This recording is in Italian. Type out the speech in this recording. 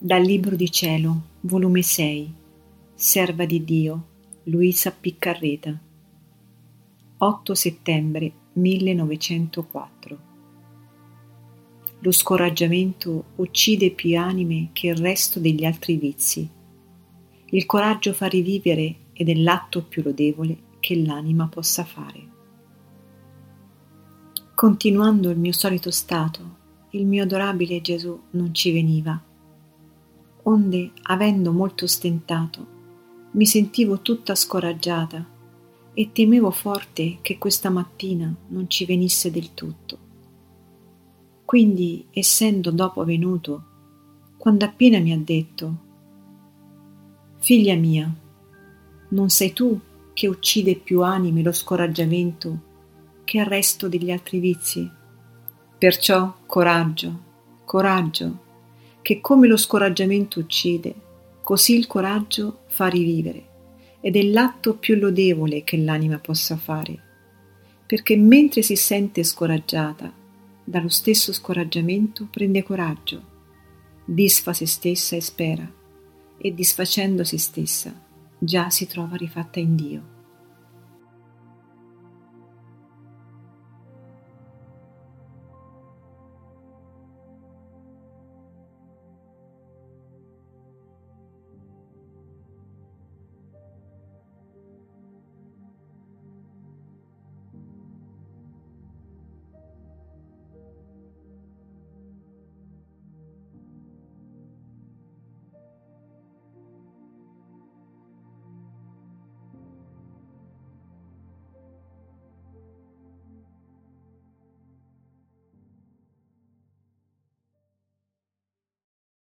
Dal Libro di Cielo, volume 6, Serva di Dio, Luisa Piccarreta, 8 settembre 1904. Lo scoraggiamento uccide più anime che il resto degli altri vizi. Il coraggio fa rivivere ed è l'atto più lodevole che l'anima possa fare. Continuando il mio solito stato, il mio adorabile Gesù non ci veniva onde, avendo molto stentato, mi sentivo tutta scoraggiata e temevo forte che questa mattina non ci venisse del tutto. Quindi, essendo dopo venuto, quando appena mi ha detto, Figlia mia, non sei tu che uccide più anime lo scoraggiamento che il resto degli altri vizi? Perciò coraggio, coraggio, che come lo scoraggiamento uccide, così il coraggio fa rivivere ed è l'atto più lodevole che l'anima possa fare, perché mentre si sente scoraggiata, dallo stesso scoraggiamento prende coraggio, disfa se stessa e spera, e disfacendo se stessa già si trova rifatta in Dio.